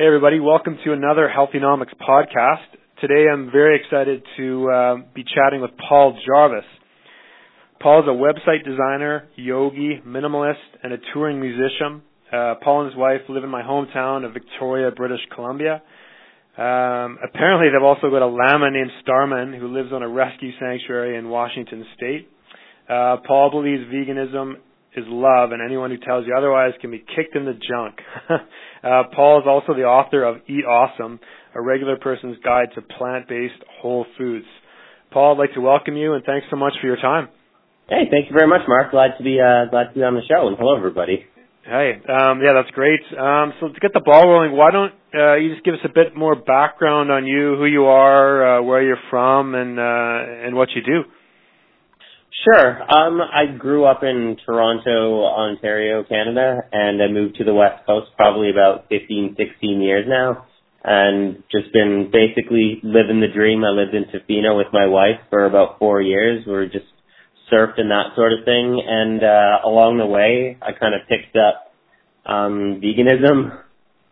Hey, everybody. Welcome to another Healthynomics podcast. Today I'm very excited to uh, be chatting with Paul Jarvis. Paul is a website designer, yogi, minimalist, and a touring musician. Uh, Paul and his wife live in my hometown of Victoria, British Columbia. Um, apparently, they've also got a llama named Starman who lives on a rescue sanctuary in Washington State. Uh, Paul believes veganism is love, and anyone who tells you otherwise can be kicked in the junk. uh, Paul is also the author of Eat Awesome, a regular person's guide to plant-based whole foods. Paul, I'd like to welcome you, and thanks so much for your time. Hey, thank you very much, Mark. Glad to be uh, glad to be on the show, and hello, everybody. Hey, um, yeah, that's great. Um, so to get the ball rolling, why don't uh, you just give us a bit more background on you, who you are, uh, where you're from, and uh, and what you do? Sure. Um, I grew up in Toronto, Ontario, Canada, and I moved to the West Coast probably about 15, 16 years now, and just been basically living the dream. I lived in Tofino with my wife for about four years. We were just surfed and that sort of thing, and uh, along the way, I kind of picked up um, veganism,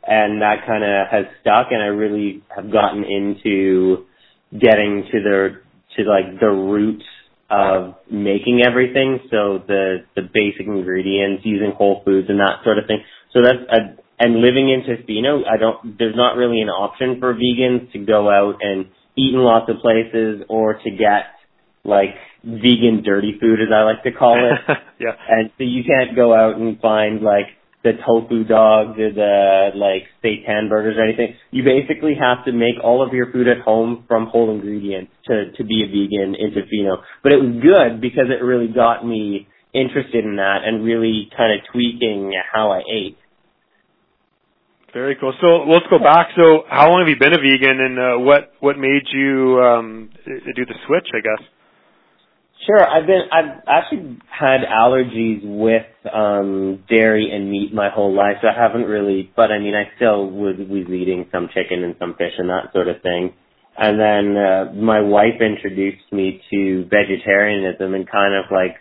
and that kind of has stuck, and I really have gotten into getting to the to like the roots of making everything. So the the basic ingredients, using whole foods and that sort of thing. So that's a, and living in Tofino, I don't. There's not really an option for vegans to go out and eat in lots of places or to get like vegan dirty food, as I like to call it. yeah. And so you can't go out and find like the tofu dogs or the like seitan burgers or anything. You basically have to make all of your food at home from whole ingredients to to be a vegan in Tofino. But it was good because it really got me interested in that and really kind of tweaking how I ate. Very cool. So let's go back. So how long have you been a vegan, and uh, what what made you um, do the switch? I guess. Sure. I've been I've actually had allergies with um dairy and meat my whole life, so I haven't really but I mean I still was was eating some chicken and some fish and that sort of thing. And then uh, my wife introduced me to vegetarianism and kind of like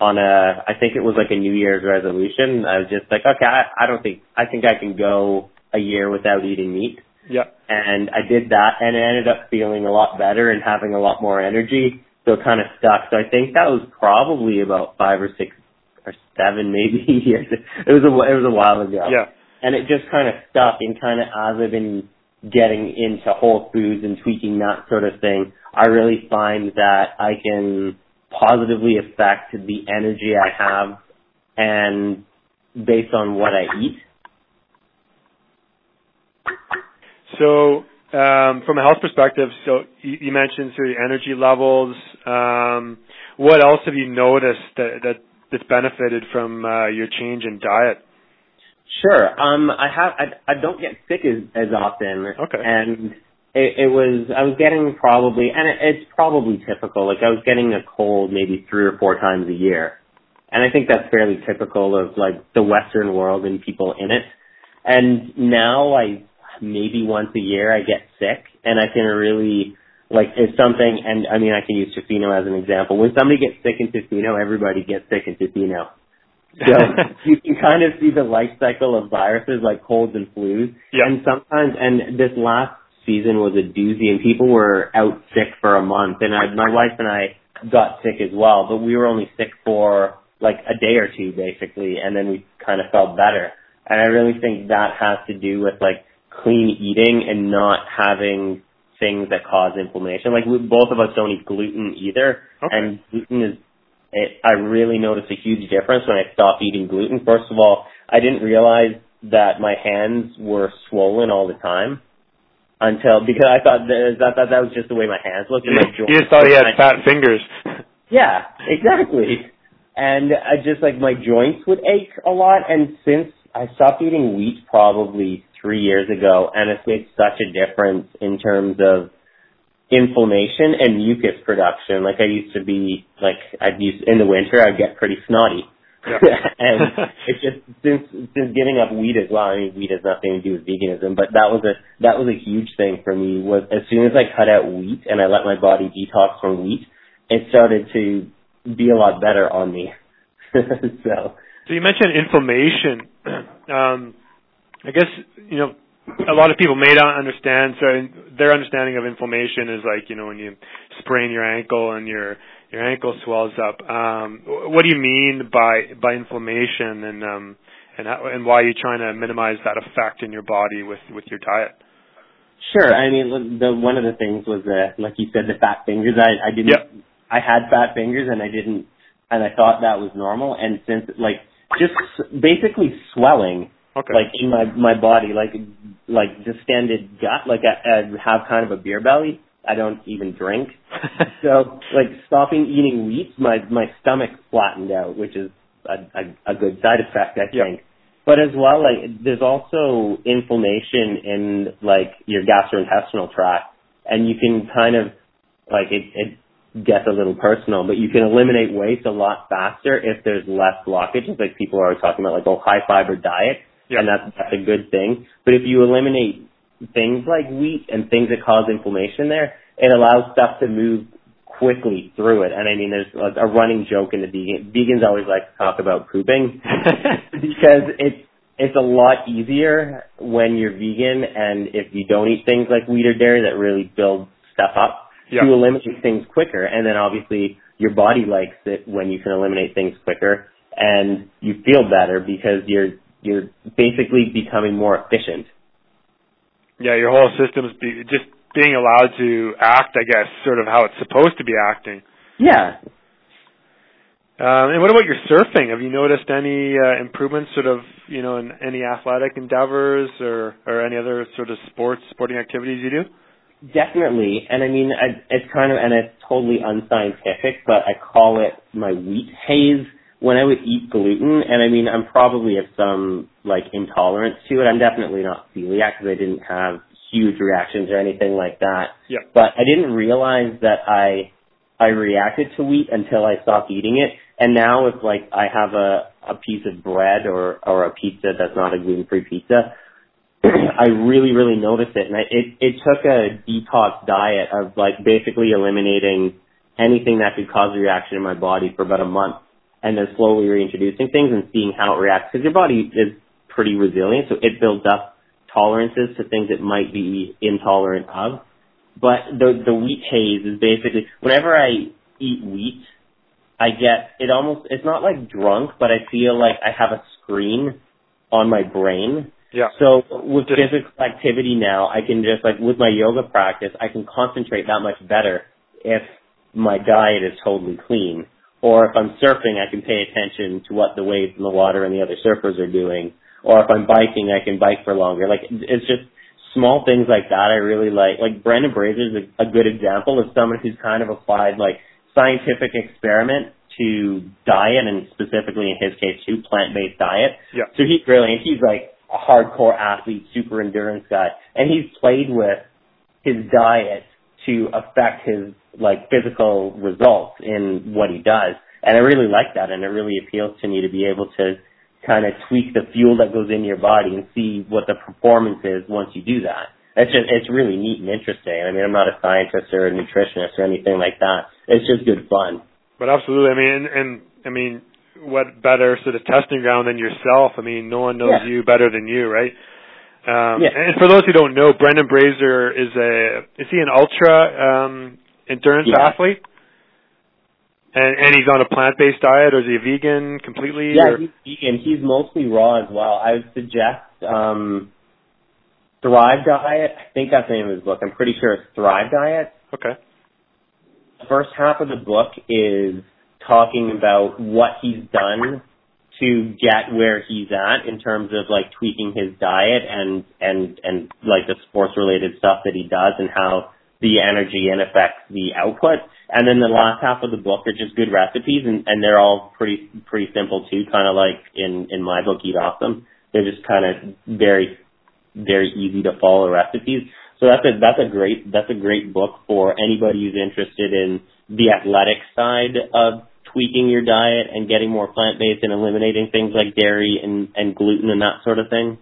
on a I think it was like a New Year's resolution. I was just like, okay, I, I don't think I think I can go a year without eating meat. Yeah. And I did that and I ended up feeling a lot better and having a lot more energy so it kind of stuck. So I think that was probably about five or six or seven maybe years. It was a it was a while ago. Yeah. And it just kind of stuck, and kind of as I've been getting into Whole Foods and tweaking that sort of thing, I really find that I can positively affect the energy I have, and based on what I eat. So from a health perspective, so you, you mentioned so your energy levels. Um, what else have you noticed that, that that's benefited from uh, your change in diet? Sure. Um, I have. I, I don't get sick as as often. Okay. And it, it was. I was getting probably, and it, it's probably typical. Like I was getting a cold maybe three or four times a year, and I think that's fairly typical of like the Western world and people in it. And now I maybe once a year I get sick and I can really like if something and I mean I can use Tofino as an example. When somebody gets sick in Tofino, everybody gets sick in Tofino. So you can kind of see the life cycle of viruses like colds and flus. Yeah. And sometimes and this last season was a doozy and people were out sick for a month and I, my wife and I got sick as well, but we were only sick for like a day or two basically and then we kind of felt better. And I really think that has to do with like clean eating and not having things that cause inflammation. Like we, both of us don't eat gluten either, okay. and gluten is. It, I really noticed a huge difference when I stopped eating gluten. First of all, I didn't realize that my hands were swollen all the time until because I thought that that, was just the way my hands looked. And my joints you just thought he had fat fingers. Yeah, exactly. And I just like my joints would ache a lot. And since I stopped eating wheat probably three years ago, and it's made such a difference in terms of inflammation and mucus production. Like I used to be, like I'd use in the winter, I'd get pretty snotty. And it's just since since giving up wheat as well. I mean, wheat has nothing to do with veganism, but that was a that was a huge thing for me. Was as soon as I cut out wheat and I let my body detox from wheat, it started to be a lot better on me. so. So you mentioned inflammation. Um, I guess you know a lot of people may not understand. So their understanding of inflammation is like you know when you sprain your ankle and your your ankle swells up. Um, what do you mean by by inflammation and um, and how, and why are you trying to minimize that effect in your body with with your diet? Sure. I mean, the one of the things was uh, like you said, the fat fingers. I I didn't. Yep. I had fat fingers, and I didn't, and I thought that was normal. And since like just basically swelling, okay. like in my my body, like like distended gut, like I, I have kind of a beer belly. I don't even drink, so like stopping eating wheat, my my stomach flattened out, which is a a, a good side effect, I think. Yep. But as well, like there's also inflammation in like your gastrointestinal tract, and you can kind of like it, it gets a little personal, but you can eliminate waste a lot faster if there's less blockages. Like people are talking about like oh high fiber diet, Yeah. and that's that's a good thing. But if you eliminate things like wheat and things that cause inflammation there, it allows stuff to move quickly through it. And I mean, there's a, a running joke in the vegan. Vegans always like to talk about pooping because it's it's a lot easier when you're vegan and if you don't eat things like wheat or dairy that really build stuff up Yeah. to eliminate things quicker. And then obviously your body likes it when you can eliminate things quicker and you feel better because you're you're basically becoming more efficient. yeah, your whole system's be, just being allowed to act, I guess, sort of how it's supposed to be acting. Yeah. Um, and what about your surfing? Have you noticed any uh, improvements, sort of, you know, in any athletic endeavors or or any other sort of sports, sporting activities you do? Definitely, and I mean, I, it's kind of, and it's totally unscientific, but I call it my wheat haze when I would eat gluten, and I mean, I'm probably have some, like, intolerance to it. I'm definitely not celiac because I didn't have huge reactions or anything like that. Yeah. But I didn't realize that I, I reacted to wheat until I stopped eating it, and now if, like, I have a, a piece of bread or, or a pizza that's not a gluten-free pizza, I really, really noticed it, and I, it it took a detox diet of like basically eliminating anything that could cause a reaction in my body for about a month, and then slowly reintroducing things and seeing how it reacts. Because your body is pretty resilient, so it builds up tolerances to things it might be intolerant of. But the the wheat haze is basically whenever I eat wheat, I get it almost it's not like drunk, but I feel like I have a screen on my brain Yeah. so with Just- physical activity now, I can just like with my yoga practice, I can concentrate that much better if my diet is totally clean. Or if I'm surfing, I can pay attention to what the waves in the water and the other surfers are doing. Or if I'm biking, I can bike for longer. Like it's just small things like that I really like. Like Brendan Brazier is a, a good example of someone who's kind of applied like scientific experiment to diet and specifically in his case to plant-based diet. Yeah. So he's brilliant. He's like a hardcore athlete, super endurance guy, and he's played with his diet to affect his like physical results in what he does. And I really like that, and it really appeals to me to be able to kind of tweak the fuel that goes into your body and see what the performance is once you do that. It's just it's really neat and interesting. I mean, I'm not a scientist or a nutritionist or anything like that. It's just good fun. But absolutely, I mean, and, and I mean, what better sort of testing ground than yourself? I mean, no one knows Yeah. you better than you, right? Um. And for those who don't know, Brendan Brazier is a is he an ultra um, endurance Yeah. athlete? And and he's on a plant based diet, or is he a vegan completely? Yeah, or- he's vegan. He's mostly raw as well. I would suggest um, Thrive Diet. I think that's the name of his book. I'm pretty sure it's Thrive Diet. okay. The first half of the book is talking about what he's done to get where he's at in terms of like tweaking his diet and and and like the sports related stuff that he does and how the energy and affects the output. And then the last half of the book are just good recipes and, and they're all pretty pretty simple too, kind of like in in my book Eat Awesome. They're just kind of very very easy to follow recipes. So that's a that's a great that's a great book for anybody who's interested in the athletic side of tweaking your diet and getting more plant based and eliminating things like dairy and and gluten and that sort of thing.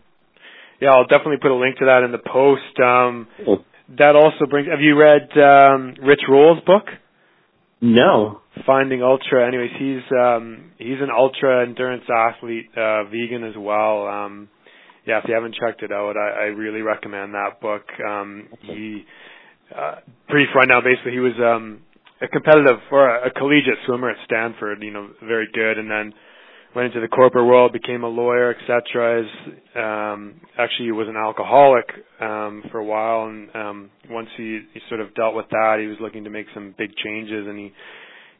Yeah, I'll definitely put a link to that in the post. Um, Cool. that also brings. Have you read um, Rich Roll's book? No. Finding Ultra. Anyways, he's um he's an ultra endurance athlete, uh vegan as well. Um yeah, if you haven't checked it out, I, I really recommend that book. Um, he uh, brief now. Basically, he was um, a competitive or a, collegiate swimmer at Stanford. You know, very good, and then went into the corporate world, became a lawyer, etc. Um, actually he was an alcoholic um, for a while, and um, once he, he sort of dealt with that, he was looking to make some big changes, and he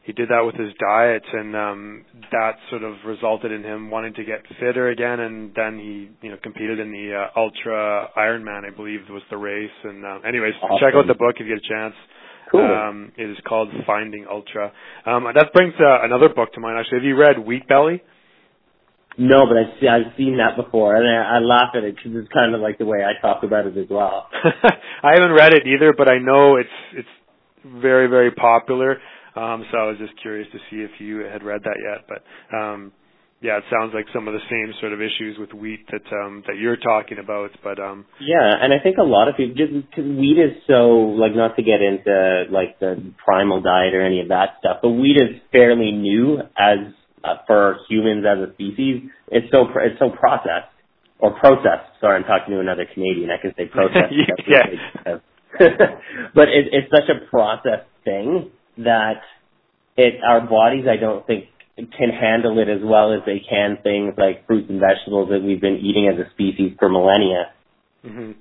he did that with his diet, and um, that sort of resulted in him wanting to get fitter again, and then he you know competed in the uh, Ultra Ironman, I believe was the race. And uh, anyways, awesome. check out the book if you get a chance. Cool. Um, it is called Finding Ultra. Um, that brings uh, another book to mind. Actually, have you read Wheat Belly? No, but I've, I've seen that before, and I, I laugh at it because it's kind of like the way I talk about it as well. I haven't read it either, but I know it's it's very very popular. Um, so I was just curious to see if you had read that yet. But um, yeah, it sounds like some of the same sort of issues with wheat that um, that you're talking about. But um, yeah, and I think a lot of people just cause wheat is so like not to get into like the primal diet or any of that stuff, but wheat is fairly new as uh, for humans as a species, it's so it's so processed or processed. Sorry, I'm talking to another Canadian. I can say processed. yeah. but it, it's such a processed thing that it our bodies, I don't think, can handle it as well as they can things like fruits and vegetables that we've been eating as a species for millennia. Mm-hmm.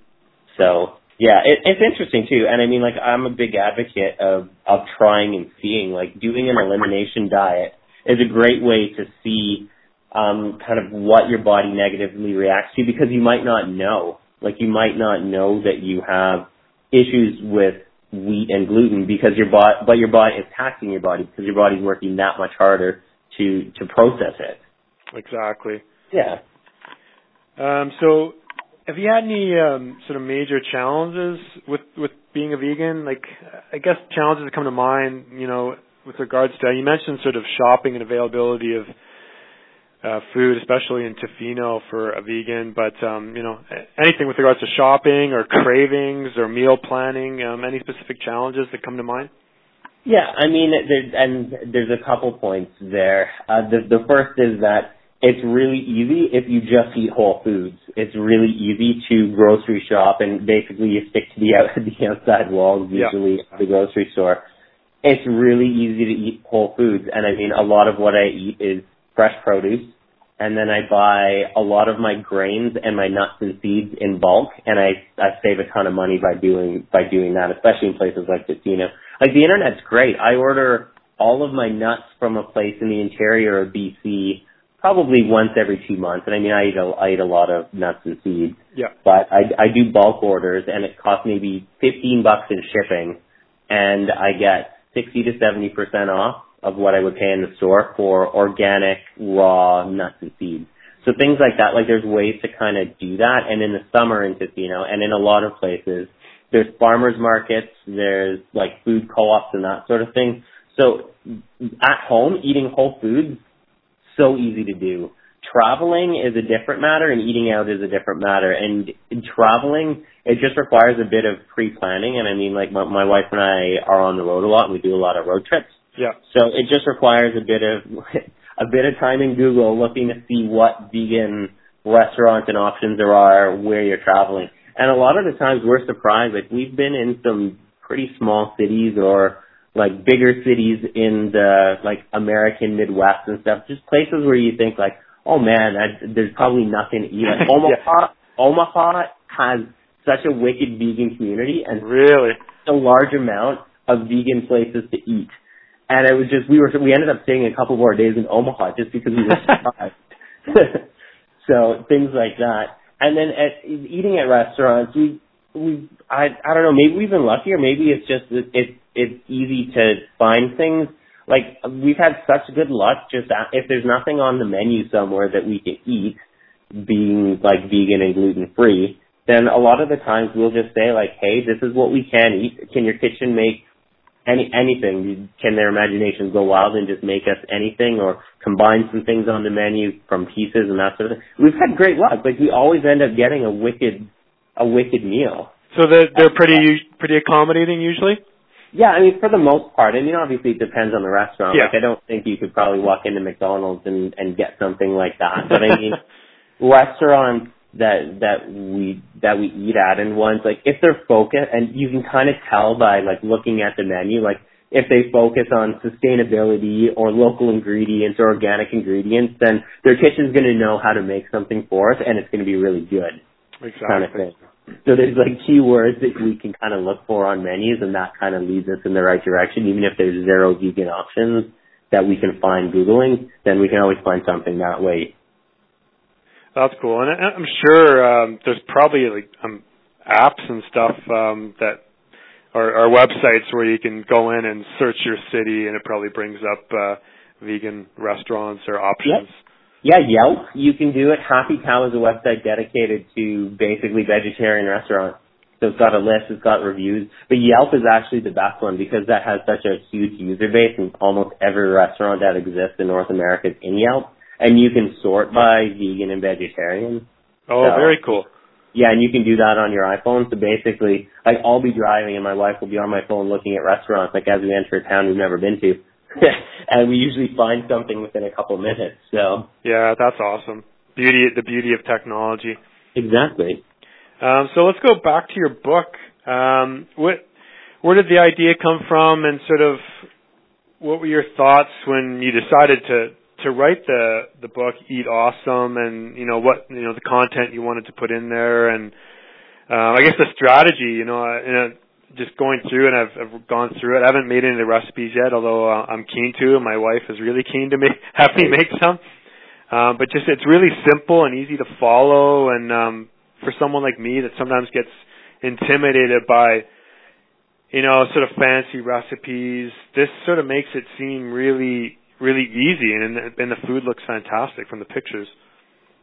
So yeah, it, it's interesting too. And I mean, like, I'm a big advocate of of trying and seeing, like, doing an elimination diet is a great way to see um, kind of what your body negatively reacts to because you might not know. Like you might not know that you have issues with wheat and gluten because your body, but your body is taxing your body because your body's working that much harder to to process it. Exactly. Yeah. Um, so, have you had any um, sort of major challenges with with being a vegan? Like, I guess challenges that come to mind, you know, with regards to you mentioned sort of shopping and availability of uh, food, especially in Tofino for a vegan, but um, you know anything with regards to shopping or cravings or meal planning, um, any specific challenges that come to mind? Yeah, I mean, there, and there's a couple points there. Uh, the, the first is that it's really easy if you just eat whole foods. It's really easy to grocery shop and basically you stick to the out, the outside walls usually yeah. of the grocery store it's really easy to eat whole foods. And I mean, a lot of what I eat is fresh produce. And then I buy a lot of my grains and my nuts and seeds in bulk. And I, I save a ton of money by doing, by doing that, especially in places like Tofino. Like the internet's great. I order all of my nuts from a place in the interior of BC probably once every two months. And I mean, I eat a, I eat a lot of nuts and seeds. Yeah. But I, I do bulk orders and it costs maybe 15 bucks in shipping and I get 60 to 70% off of what I would pay in the store for organic, raw nuts and seeds. So things like that, like there's ways to kind of do that. And in the summer in Tofino and in a lot of places, there's farmers markets, there's like food co-ops and that sort of thing. So at home, eating whole foods, so easy to do. Traveling is a different matter and eating out is a different matter. And traveling, it just requires a bit of pre-planning. And I mean, like my, my wife and I are on the road a lot. And we do a lot of road trips. Yeah. So it just requires a bit of a bit of time in Google looking to see what vegan restaurants and options there are where you're traveling. And a lot of the times we're surprised. Like we've been in some pretty small cities or like bigger cities in the like American Midwest and stuff. Just places where you think like, oh man, I, there's probably nothing to eat. Like Omaha, yeah. Omaha has such a wicked vegan community and really a large amount of vegan places to eat. And it was just we were we ended up staying a couple more days in Omaha just because we were surprised. so things like that. And then at eating at restaurants, we we I I don't know, maybe we've been lucky or maybe it's just it, it it's easy to find things. Like we've had such good luck just if there's nothing on the menu somewhere that we can eat, being like vegan and gluten free, then a lot of the times we'll just say like, hey, this is what we can eat. Can your kitchen make any anything? Can their imaginations go wild and just make us anything or combine some things on the menu from pieces and that sort of thing? We've had great luck. Like we always end up getting a wicked a wicked meal. So they're they're pretty pretty accommodating usually. Yeah, I mean for the most part. I mean obviously it depends on the restaurant. Yeah. Like I don't think you could probably walk into McDonald's and and get something like that. But I mean restaurants that that we that we eat at and ones like if they're focused and you can kind of tell by like looking at the menu like if they focus on sustainability or local ingredients or organic ingredients then their kitchen's going to know how to make something for us and it's going to be really good. Exactly. kind of thing. So there's like keywords that we can kind of look for on menus and that kind of leads us in the right direction. Even if there's zero vegan options that we can find googling then we can always find something that way that's cool, and I'm sure um, there's probably like um, apps and stuff um, that are, are websites where you can go in and search your city, and it probably brings up uh, vegan restaurants or options. Yep. Yeah, Yelp, you can do it. Happy Cow is a website dedicated to basically vegetarian restaurants. So it's got a list, it's got reviews. But Yelp is actually the best one because that has such a huge user base and almost every restaurant that exists in North America is in Yelp and you can sort by vegan and vegetarian. Oh, so, very cool. Yeah, and you can do that on your iPhone. So basically, like I'll be driving and my wife will be on my phone looking at restaurants like as we enter a town we've never been to. and we usually find something within a couple minutes. So Yeah, that's awesome. Beauty the beauty of technology. Exactly. Um, so let's go back to your book. Um, what where did the idea come from and sort of what were your thoughts when you decided to to write the the book Eat Awesome and you know what you know the content you wanted to put in there and uh, I guess the strategy you know uh, just going through and I've, I've gone through it. I haven't made any of the recipes yet, although uh, I'm keen to. And my wife is really keen to make have me make some. Um, but just it's really simple and easy to follow. And um, for someone like me that sometimes gets intimidated by you know sort of fancy recipes, this sort of makes it seem really really easy, and and the food looks fantastic from the pictures.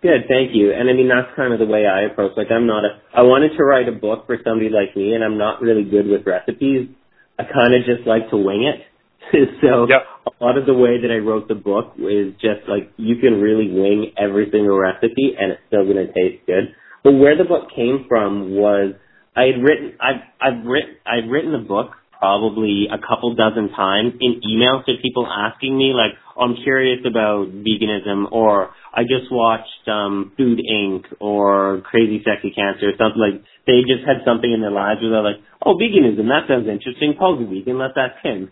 Good, thank you. And I mean that's kind of the way I approach. Like I'm not a. I wanted to write a book for somebody like me, and I'm not really good with recipes. I kind of just like to wing it. so yep. a lot of the way that I wrote the book is just like you can really wing every single recipe, and it's still going to taste good. But where the book came from was I had written I've I've written I've written the book probably a couple dozen times in emails to people asking me like, oh, I'm curious about veganism or I just watched um Food Inc. or Crazy Sexy Cancer or something like they just had something in their lives where they're like, Oh, veganism, that sounds interesting. Paul's a vegan, let's ask him.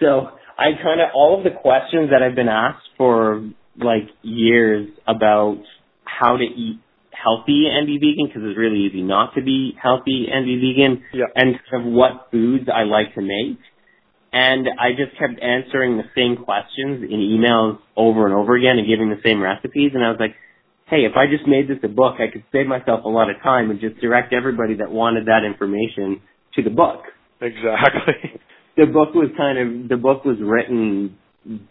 So I kinda all of the questions that I've been asked for like years about how to eat healthy and be vegan because it's really easy not to be healthy and be vegan. Yeah. And kind of what foods I like to make. And I just kept answering the same questions in emails over and over again and giving the same recipes. And I was like, hey, if I just made this a book, I could save myself a lot of time and just direct everybody that wanted that information to the book. Exactly. The book was kind of, the book was written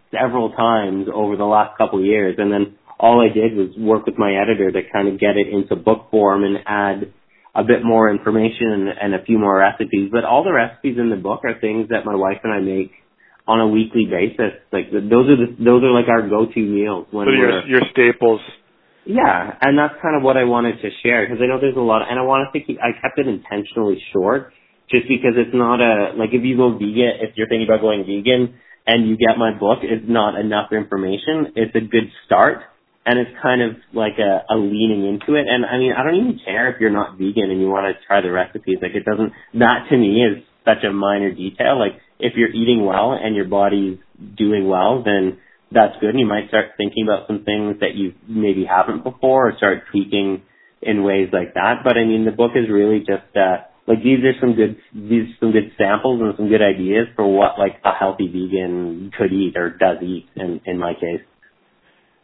several times over the last couple of years. And then all I did was work with my editor to kind of get it into book form and add a bit more information and, and a few more recipes. But all the recipes in the book are things that my wife and I make on a weekly basis. Like those are the, those are like our go-to meals when so your your staples. Yeah, and that's kind of what I wanted to share because I know there's a lot, of, and I wanted to keep. I kept it intentionally short, just because it's not a like if you go vegan, if you're thinking about going vegan and you get my book, it's not enough information. It's a good start, and it's kind of like a, a leaning into it. And I mean, I don't even care if you're not vegan and you want to try the recipes. Like it doesn't. That to me is such a minor detail. Like if you're eating well and your body's doing well, then that's good. And you might start thinking about some things that you maybe haven't before, or start tweaking in ways like that. But I mean, the book is really just. uh like these are some good these some good samples and some good ideas for what like a healthy vegan could eat or does eat in in my case.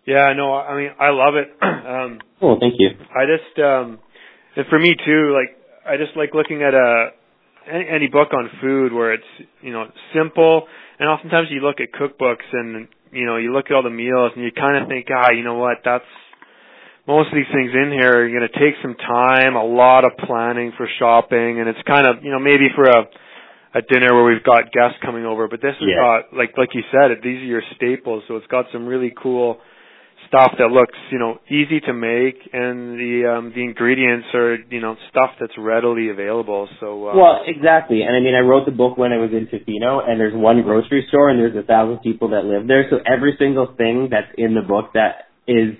Yeah, no, I mean, I love it. um, oh, thank you. I just, um, and for me too, like, I just like looking at a, any, any book on food where it's, you know, simple, and oftentimes you look at cookbooks and, you know, you look at all the meals and you kind of think, ah, you know what, that's, most of these things in here are going to take some time, a lot of planning for shopping, and it's kind of, you know, maybe for a, a dinner where we've got guests coming over, but this Yeah. got, like, like you said, these are your staples, so it's got some really cool, stuff that looks, you know, easy to make and the um the ingredients are, you know, stuff that's readily available. So uh, Well, exactly. And I mean, I wrote the book when I was in Tofino, and there's one grocery store, and there's a thousand people that live there. So every single thing that's in the book that is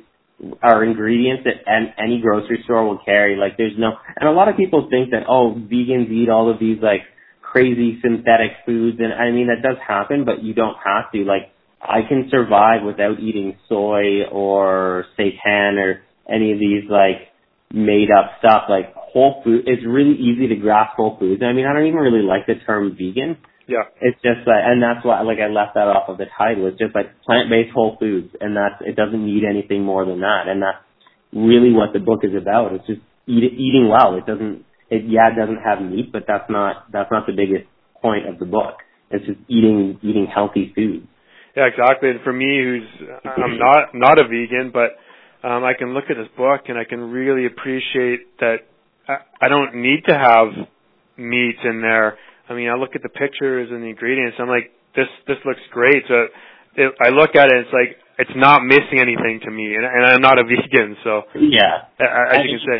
are ingredients that an, any grocery store will carry. Like there's no, and a lot of people think that oh, vegans eat all of these like crazy synthetic foods, and I mean that does happen, but you don't have to. Like I can survive without eating soy or seitan or any of these like made up stuff. Like whole food, it's really easy to grasp whole foods. I mean, I don't even really like the term vegan. Yeah. It's just like, and that's why, like, I left that off of the title. It's just like plant-based whole foods, and that's it. Doesn't need anything more than that, and that's really what the book is about. It's just eat, eating well. It doesn't. It yeah, it doesn't have meat, but that's not that's not the biggest point of the book. It's just eating eating healthy food. Yeah, exactly. And for me, who's I'm not not a vegan, but um, I can look at this book and I can really appreciate that I, I don't need to have meat in there I mean, I look at the pictures and the ingredients. I'm like, this this looks great. So it, I look at it, it's like it's not missing anything to me, and, and I'm not a vegan, so yeah. As you can say,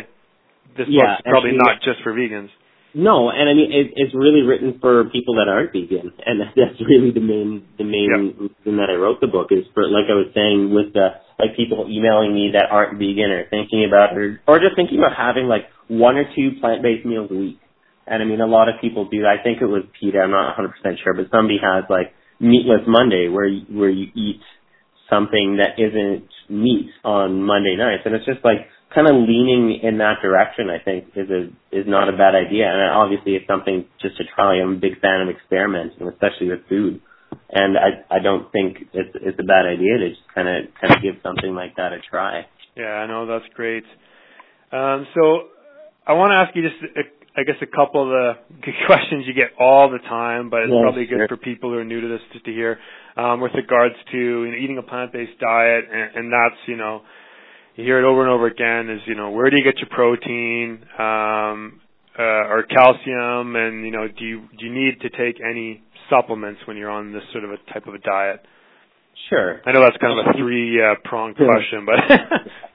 this yeah, book's probably not just for vegans. No, and I mean it, it's really written for people that aren't vegan, and that's really the main the main yep. reason that I wrote the book is for like I was saying with the like people emailing me that aren't vegan or thinking about or or just thinking about having like one or two plant based meals a week and I mean, a lot of people do. I think it was PETA. I'm not 100% sure, but somebody has like Meatless Monday, where you, where you eat something that isn't meat on Monday nights, and it's just like kind of leaning in that direction. I think is a is not a bad idea, and obviously it's something just to try. I'm a big fan of experimenting, especially with food, and I I don't think it's it's a bad idea to just kind of kind of give something like that a try. Yeah, I know that's great. Um, so I want to ask you just a I guess a couple of the questions you get all the time, but it's yeah, probably good sure. for people who are new to this just to hear um, with regards to you know, eating a plant-based diet, and, and that's you know you hear it over and over again is you know where do you get your protein um, uh, or calcium, and you know do you do you need to take any supplements when you're on this sort of a type of a diet? Sure. I know that's kind of a three uh, pronged question, but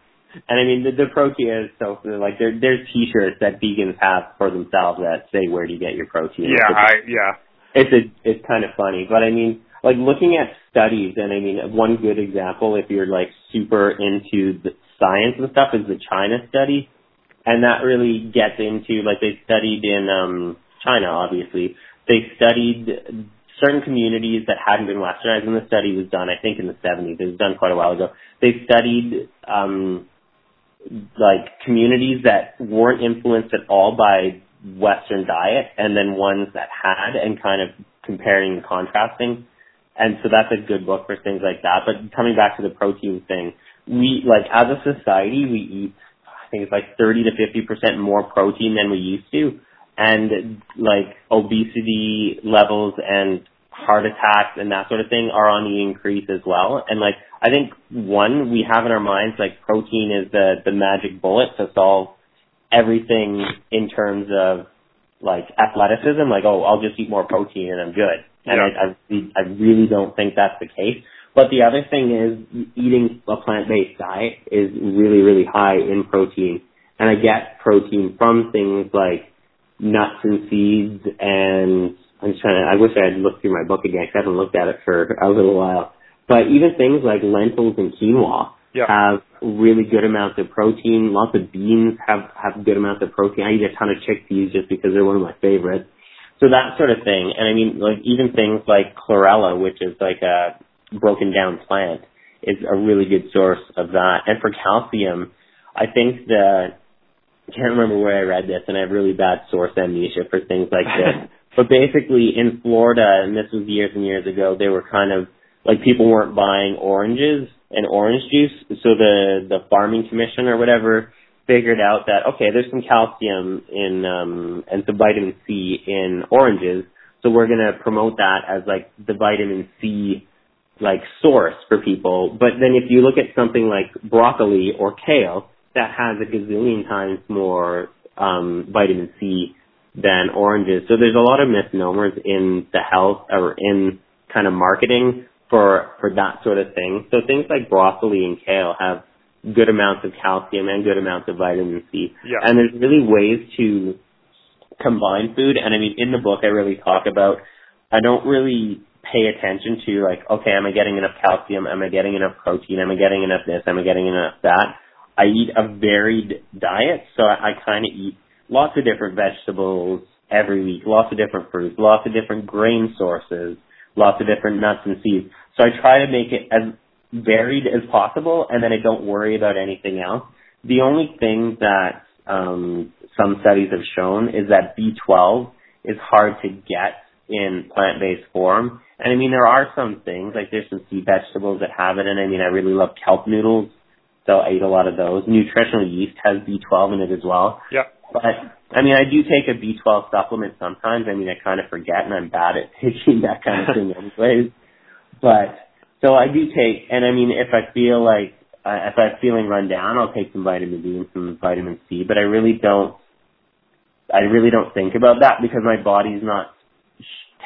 And I mean, the, the protein is so like there, there's T-shirts that vegans have for themselves that say where do you get your protein. Yeah, it's, I yeah. It's a it's kind of funny, but I mean, like looking at studies, and I mean, one good example if you're like super into the science and stuff is the China study, and that really gets into like they studied in um China, obviously. They studied certain communities that hadn't been westernized, and the study was done, I think, in the 70s. It was done quite a while ago. They studied um, like communities that weren't influenced at all by Western diet and then ones that had and kind of comparing and contrasting. And so that's a good book for things like that. But coming back to the protein thing, we, like, as a society, we eat, I think it's like 30 to 50% more protein than we used to. And, like, obesity levels and heart attacks and that sort of thing are on the increase as well. And like I think one we have in our minds like protein is the the magic bullet to solve everything in terms of like athleticism. Like oh I'll just eat more protein and I'm good. And yeah. I, I I really don't think that's the case. But the other thing is eating a plant based diet is really really high in protein, and I get protein from things like nuts and seeds and I'm just trying to, I wish I had looked through my book again because I haven't looked at it for a little while. But even things like lentils and quinoa yeah. have really good amounts of protein. Lots of beans have, have good amounts of protein. I eat a ton of chickpeas just because they're one of my favorites. So that sort of thing. And I mean, like even things like chlorella, which is like a broken down plant, is a really good source of that. And for calcium, I think that I can't remember where I read this, and I have really bad source amnesia for things like this. But basically, in Florida, and this was years and years ago, they were kind of like people weren't buying oranges and orange juice, so the the farming commission or whatever figured out that okay, there's some calcium in um and some vitamin C in oranges, so we're gonna promote that as like the vitamin C like source for people. But then if you look at something like broccoli or kale, that has a gazillion times more um vitamin C than oranges. So there's a lot of misnomers in the health or in kind of marketing for for that sort of thing. So things like broccoli and kale have good amounts of calcium and good amounts of vitamin C. Yeah. And there's really ways to combine food. And I mean, in the book, I really talk about. I don't really pay attention to like, okay, am I getting enough calcium? Am I getting enough protein? Am I getting enough this? Am I getting enough that? I eat a varied diet, so I, I kind of eat lots of different vegetables every week, lots of different fruits, lots of different grain sources, lots of different nuts and seeds. So I try to make it as varied as possible, and then I don't worry about anything else. The only thing that um, some studies have shown is that B12 is hard to get in plant-based form. And I mean, there are some things, like there's some sea vegetables that have it, and I mean, I really love kelp noodles, so I eat a lot of those. Nutritional yeast has B12 in it as well. Yeah. But, I mean, I do take a B12 supplement sometimes. I mean, I kind of forget, and I'm bad at taking that kind of thing anyways. But, so I do take, and I mean, if I feel like, uh, if I'm feeling run down, I'll take some vitamin D and some vitamin C, but I really don't, I really don't think about that because my body's not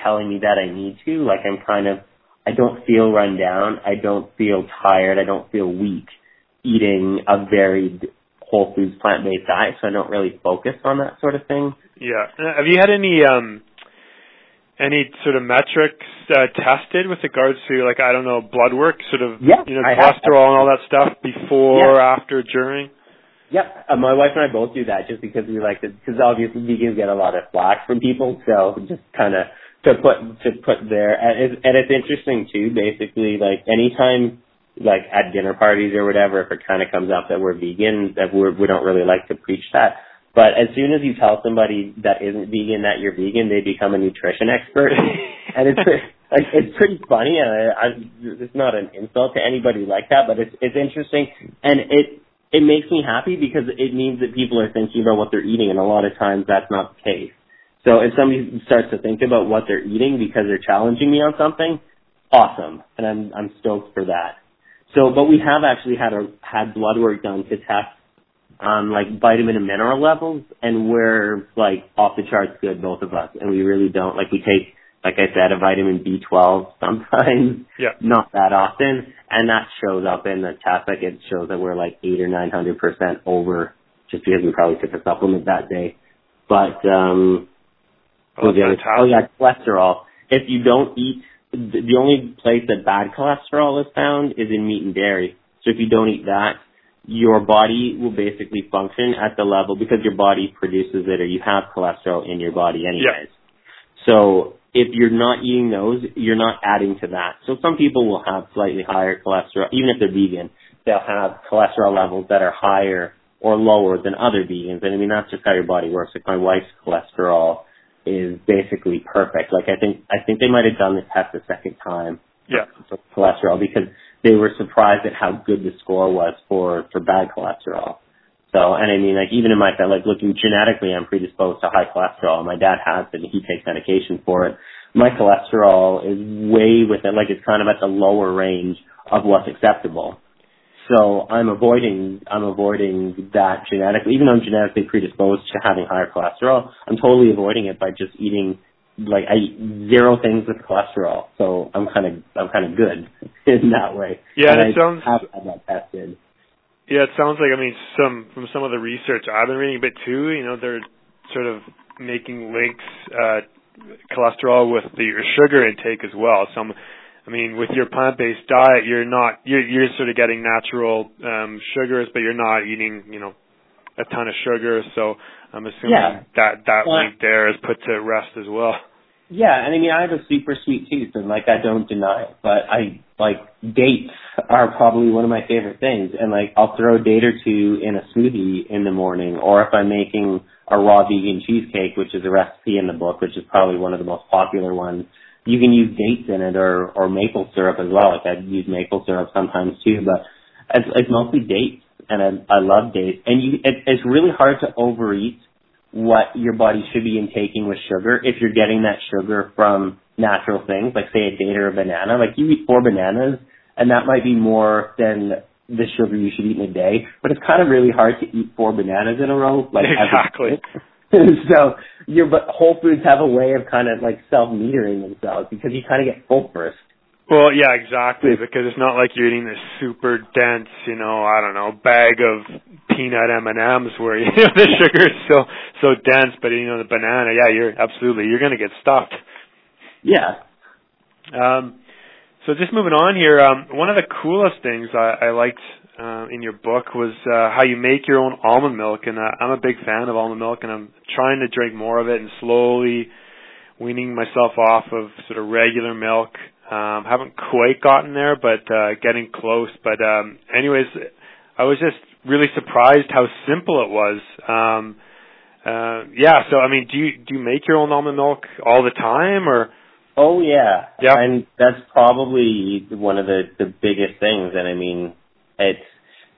telling me that I need to. Like I'm kind of, I don't feel run down. I don't feel tired. I don't feel weak eating a varied whole foods plant-based diet. So I don't really focus on that sort of thing. Yeah. Have you had any, um, any sort of metrics uh, tested with regards to like I don't know blood work, sort of yeah, you know cholesterol and all that stuff before, yeah. after, during? Yep, uh, my wife and I both do that just because we like to, because obviously vegans get a lot of flack from people, so just kind of to put to put there, and it's, and it's interesting too. Basically, like anytime, like at dinner parties or whatever, if it kind of comes up that we're vegan, that we're, we don't really like to preach that. But as soon as you tell somebody that isn't vegan that you're vegan, they become a nutrition expert, and it's like it's pretty funny. And I, I, it's not an insult to anybody like that, but it's it's interesting, and it it makes me happy because it means that people are thinking about what they're eating, and a lot of times that's not the case. So if somebody starts to think about what they're eating because they're challenging me on something, awesome, and I'm I'm stoked for that. So, but we have actually had a had blood work done to test um like vitamin and mineral levels, and we're like off the charts good, both of us, and we really don't like we take like I said, a vitamin B12 sometimes, yeah. not that often, and that shows up in the test. Like it shows that we're like eight or nine hundred percent over, just because we probably took a supplement that day. But um, oh, the oh yeah, cholesterol. If you don't eat, the only place that bad cholesterol is found is in meat and dairy. So if you don't eat that, your body will basically function at the level because your body produces it or you have cholesterol in your body anyways. Yeah. So if you're not eating those, you're not adding to that. So some people will have slightly higher cholesterol, even if they're vegan, they'll have cholesterol levels that are higher or lower than other vegans. And I mean, that's just how your body works. Like my wife's cholesterol is basically perfect. Like I think, I think they might have done the test a second time. Yeah. For cholesterol because they were surprised at how good the score was for, for bad cholesterol. So, and I mean, like even in my family, like looking genetically, I'm predisposed to high cholesterol. My dad has it, and he takes medication for it. My cholesterol is way within, like it's kind of at the lower range of what's acceptable. So I'm avoiding, I'm avoiding that genetically, even though I'm genetically predisposed to having higher cholesterol, I'm totally avoiding it by just eating, like I eat zero things with cholesterol. So I'm kind of, I'm kind of good in that way. Yeah, and it I sounds. have had that tested. Yeah, it sounds like I mean some from some of the research I've been reading a bit too. You know, they're sort of making links uh, cholesterol with the, your sugar intake as well. Some, I mean, with your plant-based diet, you're not you're you're sort of getting natural um, sugars, but you're not eating you know a ton of sugar. So I'm assuming Yeah. that that Well, link there is put to rest as well. Yeah, and I mean, I have a super sweet tooth, and like I don't deny it, but I like dates are probably one of my favorite things, and like I'll throw a date or two in a smoothie in the morning, or if I'm making a raw vegan cheesecake, which is a recipe in the book, which is probably one of the most popular ones. You can use dates in it, or or maple syrup as well. Like I use maple syrup sometimes too, but it's, it's mostly dates, and I, I love dates. And you, it, it's really hard to overeat what your body should be intaking with sugar if you're getting that sugar from natural things, like say a date or a banana. Like you eat four bananas and that might be more than the sugar you should eat in a day, but it's kind of really hard to eat four bananas in a row. Like Exactly. so your but Whole Foods have a way of kind of like self metering themselves because you kind of get full first. Well, yeah, exactly. Because it's not like you're eating this super dense, you know, I don't know, bag of peanut M and M's where you know the sugar is so so dense. But you know, the banana, yeah, you're absolutely you're gonna get stuffed. Yeah. Um, so just moving on here, um, one of the coolest things I, I liked uh, in your book was uh, how you make your own almond milk, and uh, I'm a big fan of almond milk, and I'm trying to drink more of it and slowly weaning myself off of sort of regular milk. Um, haven't quite gotten there, but uh, getting close. But um, anyways, I was just really surprised how simple it was. Um, uh, yeah, so I mean, do you do you make your own almond milk all the time, or? Oh yeah, yeah, and that's probably one of the the biggest things. And I mean, it's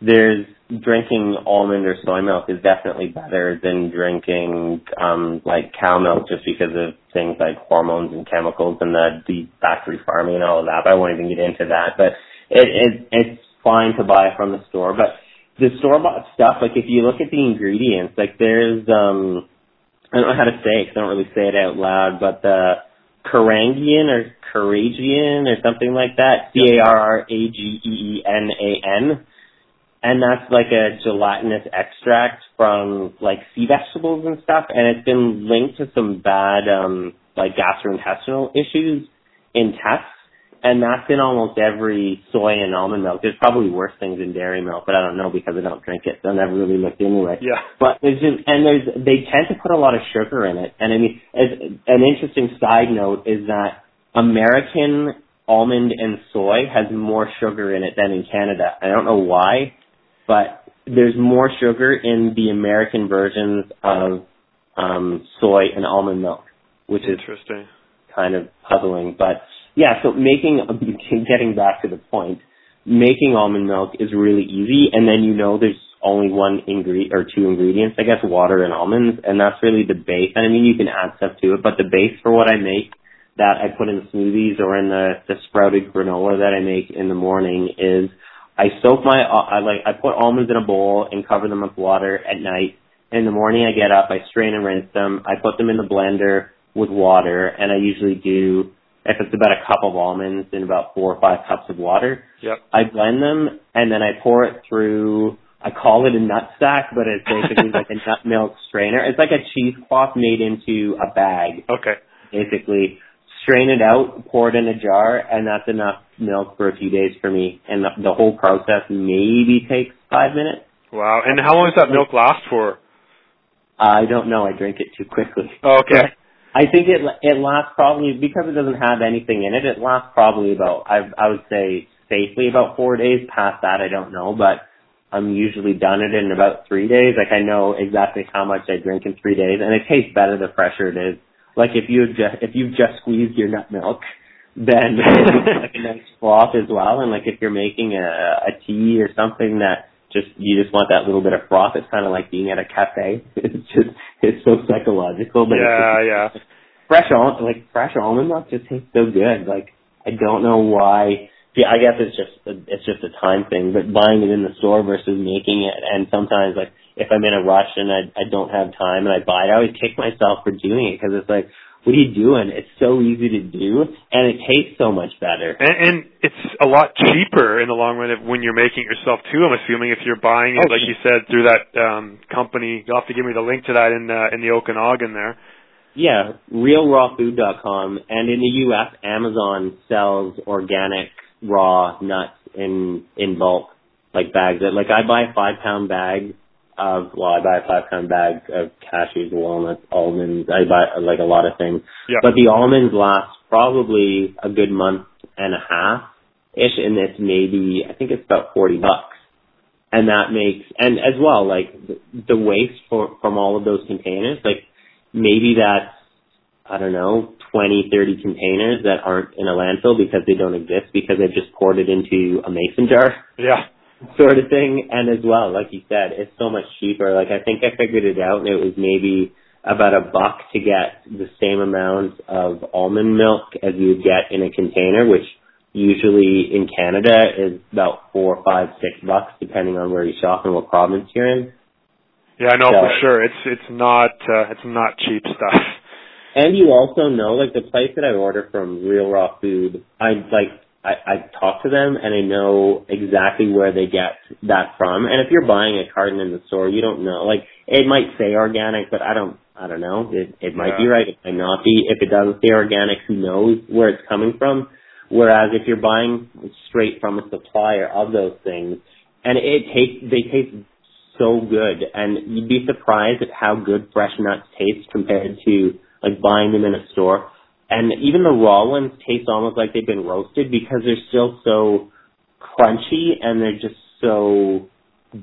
there's drinking almond or soy milk is definitely better than drinking um like cow milk just because of things like hormones and chemicals and the the factory farming and all of that. But I won't even get into that. But it, it it's fine to buy from the store. But the store bought stuff, like if you look at the ingredients, like there's um I don't know how to say it 'cause I don't really say it out loud, but the Carangian or Caragian or something like that. C A R R A G E E N A N. And that's like a gelatinous extract from like sea vegetables and stuff and it's been linked to some bad um like gastrointestinal issues in tests and that's in almost every soy and almond milk. There's probably worse things in dairy milk, but I don't know because I don't drink it, so I never really looked into it. Yeah. But there's just, and there's they tend to put a lot of sugar in it. And I mean, as, an interesting side note is that American almond and soy has more sugar in it than in Canada. I don't know why, but there's more sugar in the American versions of um soy and almond milk, which is interesting. kind of puzzling. But yeah, so making getting back to the point, making almond milk is really easy, and then you know there's only one ingredient or two ingredients, I guess, water and almonds, and that's really the base. And I mean, you can add stuff to it, but the base for what I make that I put in smoothies or in the the sprouted granola that I make in the morning is I soak my I like I put almonds in a bowl and cover them with water at night. In the morning, I get up, I strain and rinse them. I put them in the blender with water, and I usually do if it's about a cup of almonds in about four or five cups of water. Yep. I blend them and then I pour it through. I call it a nut sack, but it's basically like a nut milk strainer. It's like a cheesecloth made into a bag. Okay. Basically, strain it out, pour it in a jar, and that's enough milk for a few days for me. And the, the whole process maybe takes five minutes. Wow. And how long does that milk last for? I don't know. I drink it too quickly. Oh, okay. I think it it lasts probably because it doesn't have anything in it. It lasts probably about I I would say safely about four days. Past that, I don't know, but I'm usually done it in about three days. Like I know exactly how much I drink in three days, and it tastes better the fresher it is. Like if you just if you've just squeezed your nut milk, then like a nice froth as well. And like if you're making a a tea or something that just you just want that little bit of froth. It's kind of like being at a cafe. It's just it's so psychological, but yeah, it's yeah. fresh almond like fresh almond milk just tastes so good. Like I don't know why. Yeah, I guess it's just a, it's just a time thing. But buying it in the store versus making it, and sometimes like if I'm in a rush and I I don't have time and I buy it, I always kick myself for doing it because it's like what are you doing? It's so easy to do, and it tastes so much better. And, and it's a lot cheaper in the long run if, when you're making it yourself too. I'm assuming if you're buying it, Oh, like you said, through that um company. You'll have to give me the link to that in uh, in the Okanagan there. Yeah, realrawfood.com, and in the U.S., Amazon sells organic raw nuts in in bulk, like bags. Like I buy a five pound bag of well, I buy a five pound bag of cashews, walnuts, almonds. I buy like a lot of things, Yeah. but the almonds last probably a good month and a half ish, and it's maybe I think it's about forty bucks. And that makes, and as well, like the, the waste for, from all of those containers, like maybe that's, I don't know, 20, 30 containers that aren't in a landfill because they don't exist because they've just poured it into a mason jar yeah. Sort of thing. And as well, like you said, it's so much cheaper. Like I think I figured it out and it was maybe about a buck to get the same amount of almond milk as you would get in a container, which usually in Canada is about four, five, six bucks depending on where you shop and what province you're in. Yeah, I know So- for sure. It's it's not uh, it's not cheap stuff. And you also know, like the place that I order from, Real Raw Food, I like I, I talk to them and I know exactly where they get that from. And if you're buying a carton in the store, you don't know. Like it might say organic, but I don't I don't know. It it might be right, it might not be. If it doesn't say organic, who knows where it's coming from? Whereas if you're buying straight from a supplier of those things, and it tastes, they taste so good, and you'd be surprised at how good fresh nuts taste compared to like buying them in a store. And even the raw ones taste almost like they've been roasted because they're still so crunchy and they're just so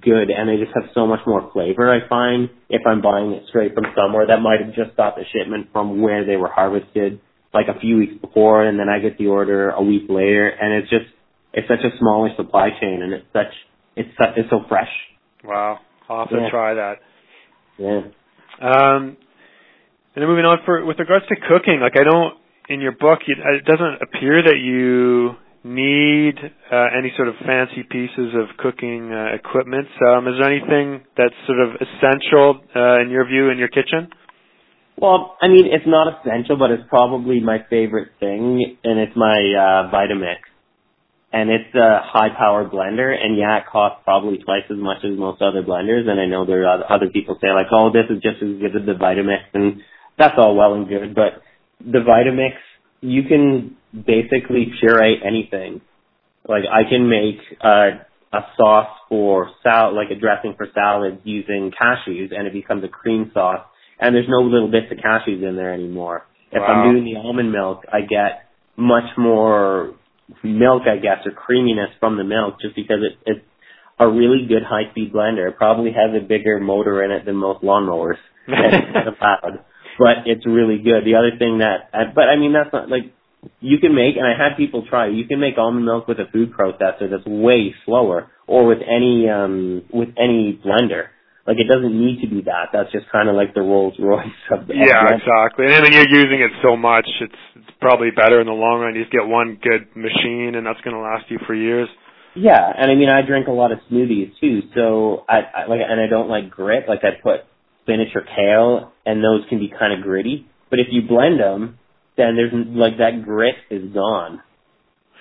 good and they just have so much more flavor I find if I'm buying it straight from somewhere that might have just got the shipment from where they were harvested like a few weeks before and then I get the order a week later and it's just it's such a smaller supply chain and it's such it's such, it's so fresh. Wow. I'll have to Yeah. try that. Yeah. Um, and then moving on for with regards to cooking, like I don't in your book, it, it doesn't appear that you need uh, any sort of fancy pieces of cooking uh, equipment. Um, is there anything that's sort of essential uh, in your view in your kitchen? Well, I mean, it's not essential, but it's probably my favorite thing, and it's my uh, Vitamix. And it's a high-powered blender, and yeah, it costs probably twice as much as most other blenders. And I know there are other people say like, "Oh, this is just as good as the Vitamix," and that's all well and good. But the Vitamix, you can basically puree anything. Like I can make uh, a sauce for sal, like a dressing for salads using cashews, and it becomes a cream sauce. And there's no little bits of cashews in there anymore. If Wow. I'm doing the almond milk, I get much more milk, I guess, or creaminess from the milk, just because it, it's a really good high-speed blender. It probably has a bigger motor in it than most lawnmowers. And it's loud, but it's really good. The other thing that, but I mean, that's not like you can make, and I had people try. You can make almond milk with a food processor that's way slower, or with any um with any blender. Like it doesn't need to be that. That's just kind of like the Rolls Royce of the Yeah, blender. exactly. And then you're using it so much, it's, it's probably better in the long run. You just get one good machine, and that's going to last you for years. Yeah, and I mean I drink a lot of smoothies too, so I, I like and I don't like grit. Like I put spinach or kale, and those can be kind of gritty. But if you blend them, then there's like that grit is gone.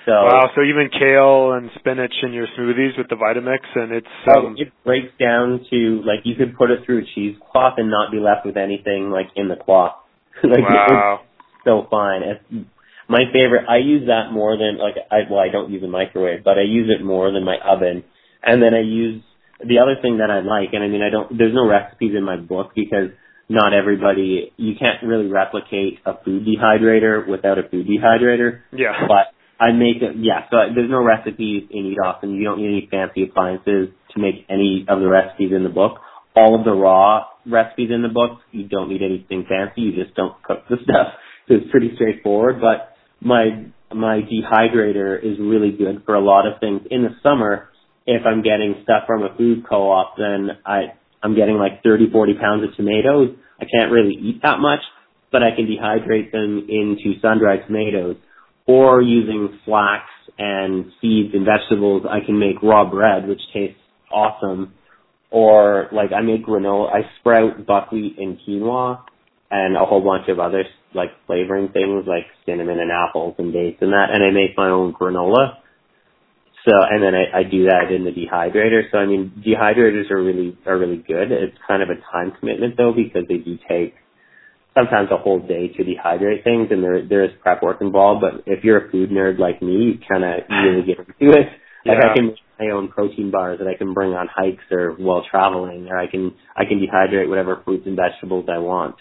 So Wow, so even kale and spinach in your smoothies with the Vitamix, and it's um, it breaks down to like you could put it through a cheesecloth and not be left with anything like in the cloth. like wow. it's so fine. It's my favorite. I use that more than like I well I don't use a microwave, but I use it more than my oven. And then I use the other thing that I like, and I mean I don't. There's no recipes in my book because not everybody. You can't really replicate a food dehydrator without a food dehydrator. Yeah. But I make it. Yeah. So there's no recipes in Eat Awesome. You don't need any fancy appliances to make any of the recipes in the book. All of the raw recipes in the book, you don't need anything fancy. You just don't cook the stuff. So it's pretty straightforward. But my my dehydrator is really good for a lot of things. In the summer, if I'm getting stuff from a food co-op, then I I'm getting like 30, 40 pounds of tomatoes. I can't really eat that much, but I can dehydrate them into sun-dried tomatoes. Or using flax and seeds and vegetables, I can make raw bread, which tastes awesome. Or like I make granola, I sprout buckwheat and quinoa and a whole bunch of other like flavoring things like cinnamon and apples and dates and that, and I make my own granola. So and then I, I do that in the dehydrator. So I mean, dehydrators are really are really good. It's kind of a time commitment though because they do take sometimes a whole day to dehydrate things, and there there is prep work involved. But if you're a food nerd like me, you kind of really get into it. Like Yeah. I can make my own protein bars that I can bring on hikes or while traveling, or I can I can dehydrate whatever fruits and vegetables I want,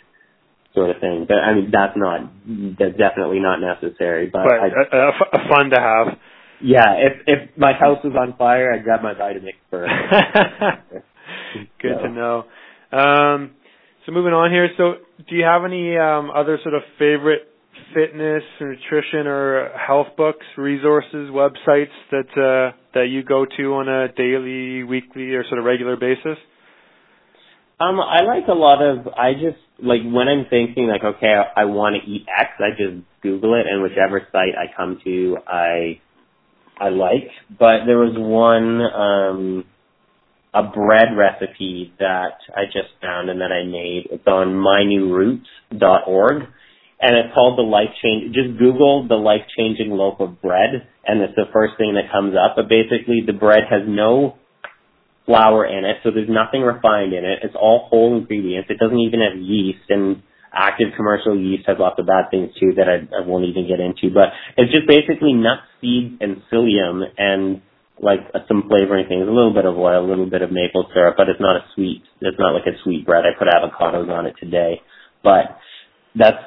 sort of thing. But I mean, that's not that's definitely not necessary. But, But I, uh, uh, uh, fun to have. Yeah, if if my house was on fire, I'd grab my Vitamix first. Good So- to know. Um, so moving on here. So, do you have any um, other sort of favorite fitness, nutrition, or health books, resources, websites that uh, that you go to on a daily, weekly, or sort of regular basis? Um, I like a lot of. I just like when I'm thinking like, okay, I, I want to eat X. I just Google it, and whichever site I come to, I I like. But there was one um a bread recipe that I just found and that I made. It's on mynewroots.org, and it's called the life change. Just Google the life changing loaf of bread, and it's the first thing that comes up. But basically, the bread has no flour in it, so there's nothing refined in it. It's all whole ingredients. It doesn't even have yeast, and active commercial yeast has lots of bad things too that I, I won't even get into. But it's just basically nuts, seeds, and psyllium, and like uh, some flavoring things, a little bit of oil, a little bit of maple syrup, but it's not a sweet. It's not like a sweet bread. I put avocados on it today, but that's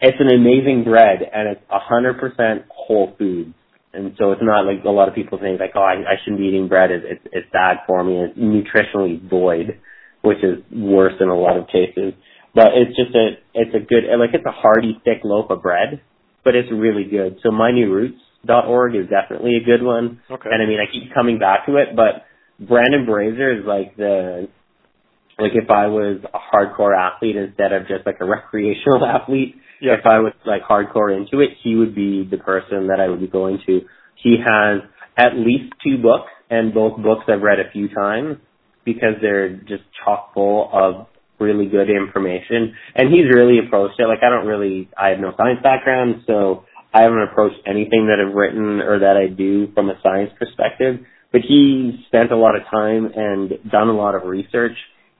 it's an amazing bread, and it's a hundred percent whole foods. And so it's not like a lot of people think like, oh, I, I shouldn't be eating bread. It's, it's, it's bad for me. It's nutritionally void, which is worse in a lot of cases. But it's just a, it's a good, like it's a hearty, thick loaf of bread, but it's really good. So mynewroots.org is definitely a good one. Okay. And I mean, I keep coming back to it, but Brendan Brazier is like the, like if I was a hardcore athlete instead of just like a recreational athlete, yeah. if I was like hardcore into it, he would be the person that I would be going to. He has at least two books, and both books I've read a few times because they're just chock full of really good information. And he's really approached it. Like I don't really, I have no science background, so I haven't approached anything that I've written or that I do from a science perspective. But he spent a lot of time and done a lot of research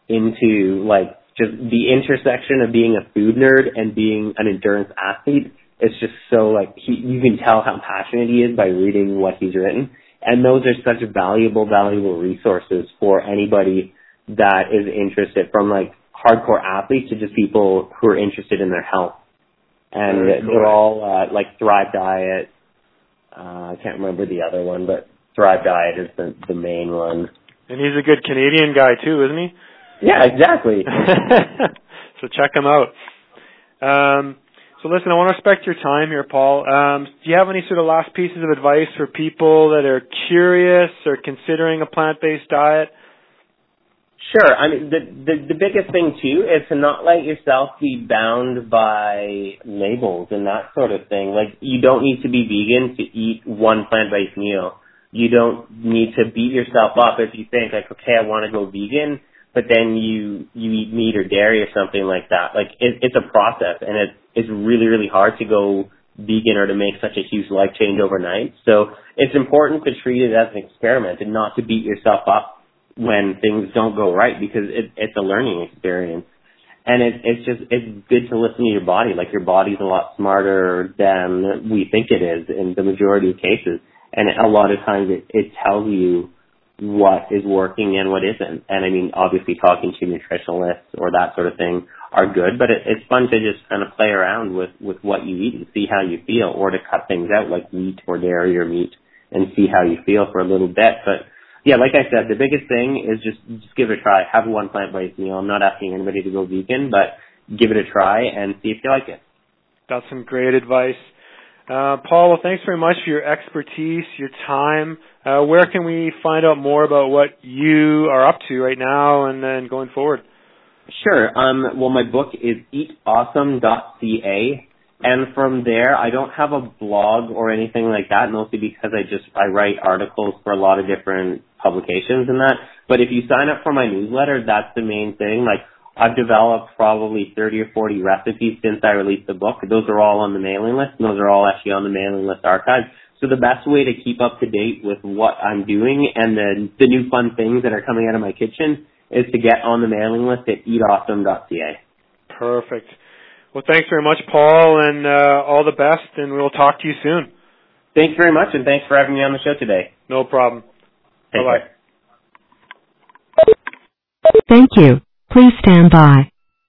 into like just the intersection of being a food nerd and being an endurance athlete. It's just so like he, you can tell how passionate he is by reading what he's written. And those are such valuable, valuable resources for anybody that is interested from like hardcore athletes to just people who are interested in their health. And they're all uh, like Thrive Diet. Uh, I can't remember the other one, but Thrive Diet is the the main one. And he's a good Canadian guy too, isn't he? Yeah, exactly. so check him out. Um, so listen, I want to respect your time here, Paul. Um, do you have any sort of last pieces of advice for people that are curious or considering a plant-based diet? Sure. I mean, the, the the biggest thing too is to not let yourself be bound by labels and that sort of thing. Like, you don't need to be vegan to eat one plant-based meal. You don't need to beat yourself up if you think like, okay, I want to go vegan, but then you you eat meat or dairy or something like that. Like, it, it's a process, and it it's really really hard to go vegan or to make such a huge life change overnight. So it's important to treat it as an experiment and not to beat yourself up when things don't go right because it, it's a learning experience. And it, it's just, it's good to listen to your body. Like your body's a lot smarter than we think it is in the majority of cases. And a lot of times it, it tells you what is working and what isn't. And I mean, obviously talking to nutritionalists or that sort of thing are good, but it, it's fun to just kind of play around with, with what you eat and see how you feel or to cut things out like meat or dairy or meat and see how you feel for a little bit. But yeah, like I said, the biggest thing is just just give it a try. Have one plant-based meal. I'm not asking anybody to go vegan, but give it a try and see if you like it. That's some great advice. Uh, Paul, well, thanks very much for your expertise, your time. Uh, where can we find out more about what you are up to right now and then going forward? Sure. Um, well, my book is eatawesome.ca. And from there, I don't have a blog or anything like that, mostly because I just, I write articles for a lot of different publications and that. But if you sign up for my newsletter, that's the main thing. Like, I've developed probably 30 or 40 recipes since I released the book. Those are all on the mailing list, and those are all actually on the mailing list archive. So the best way to keep up to date with what I'm doing and the, the new fun things that are coming out of my kitchen is to get on the mailing list at eatawesome.ca. Perfect. Well, thanks very much, Paul, and uh, all the best, and we'll talk to you soon. Thanks very much, and thanks for having me on the show today. No problem. Take Bye-bye. Thank you. Please stand by.